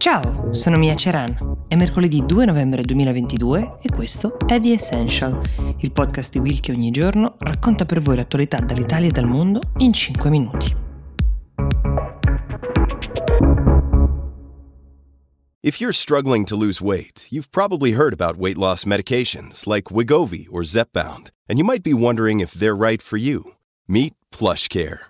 Ciao, sono Mia Ceran. È mercoledì 2 novembre 2022 e questo è The Essential, il podcast di Will che ogni giorno racconta per voi l'attualità dall'Italia e dal mondo in 5 minuti. If you're struggling to lose weight, you've probably heard about weight loss medications like Wigovi or Zepbound, and you might be wondering if they're right for you. Meet PlushCare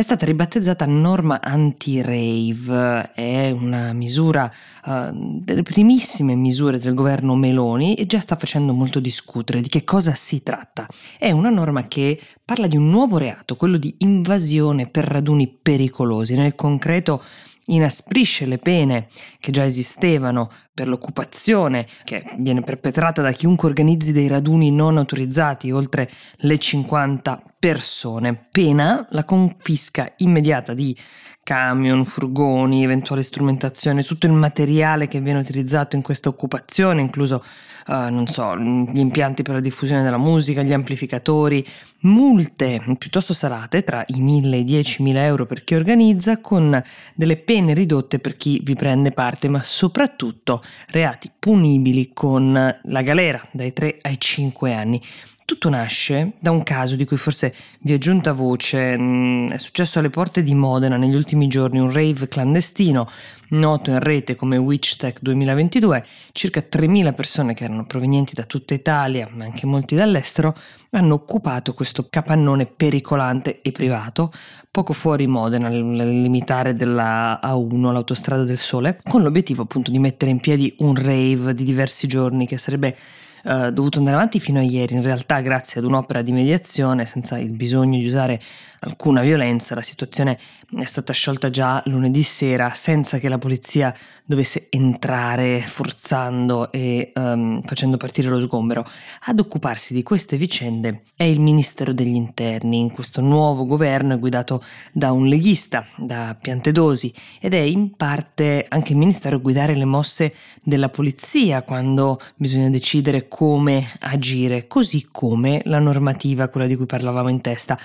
È stata ribattezzata norma anti-rave, è una misura, uh, delle primissime misure del governo Meloni e già sta facendo molto discutere di che cosa si tratta. È una norma che parla di un nuovo reato, quello di invasione per raduni pericolosi. Nel concreto inasprisce le pene che già esistevano per l'occupazione che viene perpetrata da chiunque organizzi dei raduni non autorizzati oltre le 50 persone, pena la confisca immediata di camion, furgoni, eventuale strumentazione, tutto il materiale che viene utilizzato in questa occupazione, incluso, uh, non so, gli impianti per la diffusione della musica, gli amplificatori, multe piuttosto salate tra i 1000 e i 10.000 euro per chi organizza, con delle pene ridotte per chi vi prende parte, ma soprattutto reati punibili con la galera dai 3 ai 5 anni. Tutto nasce da un caso di cui forse vi è giunta voce, mm, è successo alle porte di Modena negli ultimi giorni, un rave clandestino noto in rete come WitchTech 2022, circa 3.000 persone che erano provenienti da tutta Italia, ma anche molti dall'estero, hanno occupato questo capannone pericolante e privato, poco fuori Modena, nel limitare della A1, l'autostrada del sole, con l'obiettivo appunto di mettere in piedi un rave di diversi giorni che sarebbe eh, dovuto andare avanti fino a ieri, in realtà grazie ad un'opera di mediazione, senza il bisogno di usare alcuna violenza, la situazione è stata sciolta già lunedì sera senza che la polizia dovesse entrare forzando e um, facendo partire lo sgombero. Ad occuparsi di queste vicende è il Ministero degli Interni, in questo nuovo governo è guidato da un leghista, da Piantedosi, ed è in parte anche il Ministero a guidare le mosse della polizia quando bisogna decidere come agire, così come la normativa, quella di cui parlavamo in testa.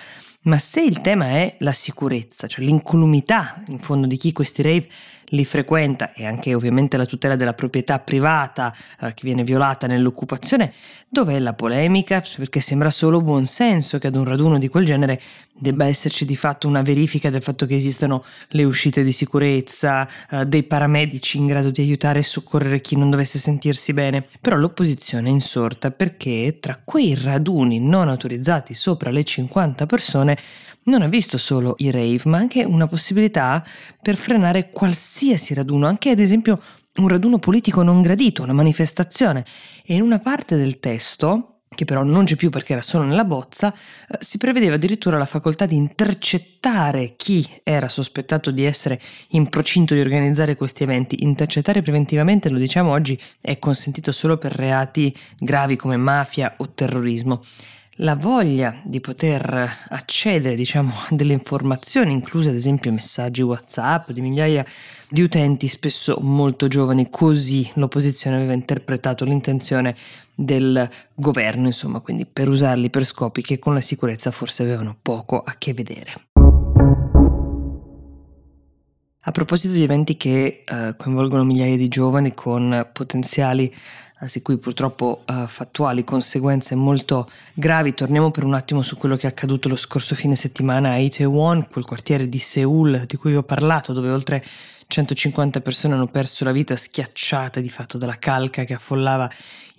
Ma se il tema è la sicurezza, cioè l'incolumità in fondo di chi questi rave li frequenta e anche ovviamente la tutela della proprietà privata eh, che viene violata nell'occupazione, dov'è la polemica? Perché sembra solo buon senso che ad un raduno di quel genere debba esserci di fatto una verifica del fatto che esistano le uscite di sicurezza, eh, dei paramedici in grado di aiutare e soccorrere chi non dovesse sentirsi bene. Però l'opposizione è insorta perché tra quei raduni non autorizzati sopra le 50 persone non ha visto solo i rave, ma anche una possibilità per frenare qualsiasi raduno, anche ad esempio un raduno politico non gradito, una manifestazione. E in una parte del testo, che però non c'è più perché era solo nella bozza, eh, si prevedeva addirittura la facoltà di intercettare chi era sospettato di essere in procinto di organizzare questi eventi. Intercettare preventivamente, lo diciamo oggi, è consentito solo per reati gravi come mafia o terrorismo la voglia di poter accedere, diciamo, a delle informazioni, incluse ad esempio messaggi WhatsApp di migliaia di utenti, spesso molto giovani, così l'opposizione aveva interpretato l'intenzione del governo, insomma, quindi per usarli per scopi che con la sicurezza forse avevano poco a che vedere. A proposito di eventi che eh, coinvolgono migliaia di giovani con potenziali anzi cui purtroppo uh, fattuali conseguenze molto gravi. Torniamo per un attimo su quello che è accaduto lo scorso fine settimana a Itaewon, quel quartiere di Seoul di cui vi ho parlato, dove oltre 150 persone hanno perso la vita schiacciate di fatto dalla calca che affollava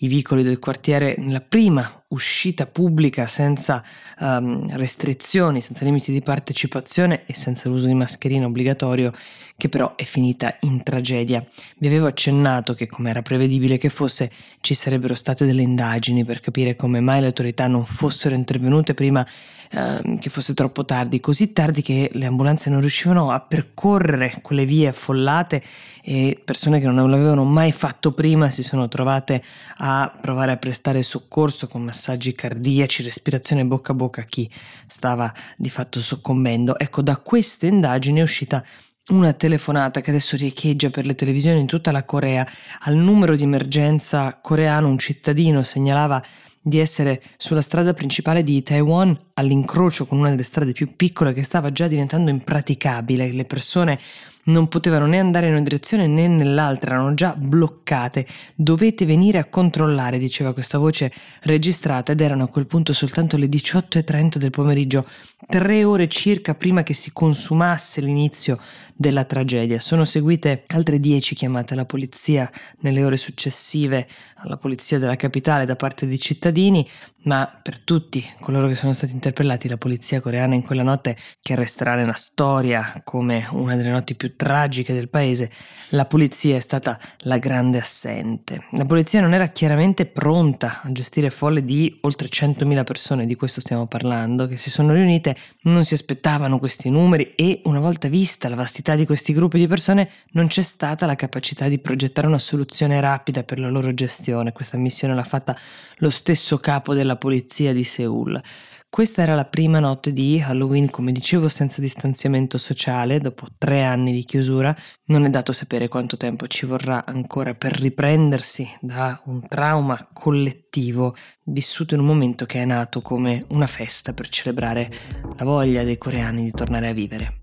i vicoli del quartiere nella prima uscita pubblica senza um, restrizioni, senza limiti di partecipazione e senza l'uso di mascherina obbligatorio, che però è finita in tragedia. Vi avevo accennato che, come era prevedibile che fosse, ci sarebbero state delle indagini per capire come mai le autorità non fossero intervenute prima eh, che fosse troppo tardi, così tardi che le ambulanze non riuscivano a percorrere quelle vie affollate e persone che non l'avevano mai fatto prima si sono trovate a provare a prestare soccorso con massaggi cardiaci, respirazione bocca a bocca a chi stava di fatto soccombendo. Ecco, da queste indagini è uscita una telefonata che adesso riecheggia per le televisioni in tutta la Corea al numero di emergenza coreano, un cittadino segnalava di essere sulla strada principale di Taiwan all'incrocio con una delle strade più piccole che stava già diventando impraticabile. Le persone non potevano né andare in una direzione né nell'altra, erano già bloccate. Dovete venire a controllare, diceva questa voce registrata ed erano a quel punto soltanto le 18.30 del pomeriggio, tre ore circa prima che si consumasse l'inizio della tragedia. Sono seguite altre dieci chiamate alla polizia nelle ore successive, alla polizia della capitale da parte di cittadini, ma per tutti coloro che sono stati interpellati la polizia coreana in quella notte, che resterà nella storia come una delle notti più tragiche del paese, la polizia è stata la grande assente. La polizia non era chiaramente pronta a gestire folle di oltre 100.000 persone, di questo stiamo parlando, che si sono riunite, non si aspettavano questi numeri e una volta vista la vastità di questi gruppi di persone non c'è stata la capacità di progettare una soluzione rapida per la loro gestione. Questa missione l'ha fatta lo stesso capo della polizia di Seoul. Questa era la prima notte di Halloween, come dicevo, senza distanziamento sociale, dopo tre anni di chiusura. Non è dato sapere quanto tempo ci vorrà ancora per riprendersi da un trauma collettivo vissuto in un momento che è nato come una festa per celebrare la voglia dei coreani di tornare a vivere.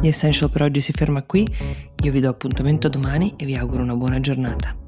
The Essential per oggi si ferma qui, io vi do appuntamento domani e vi auguro una buona giornata.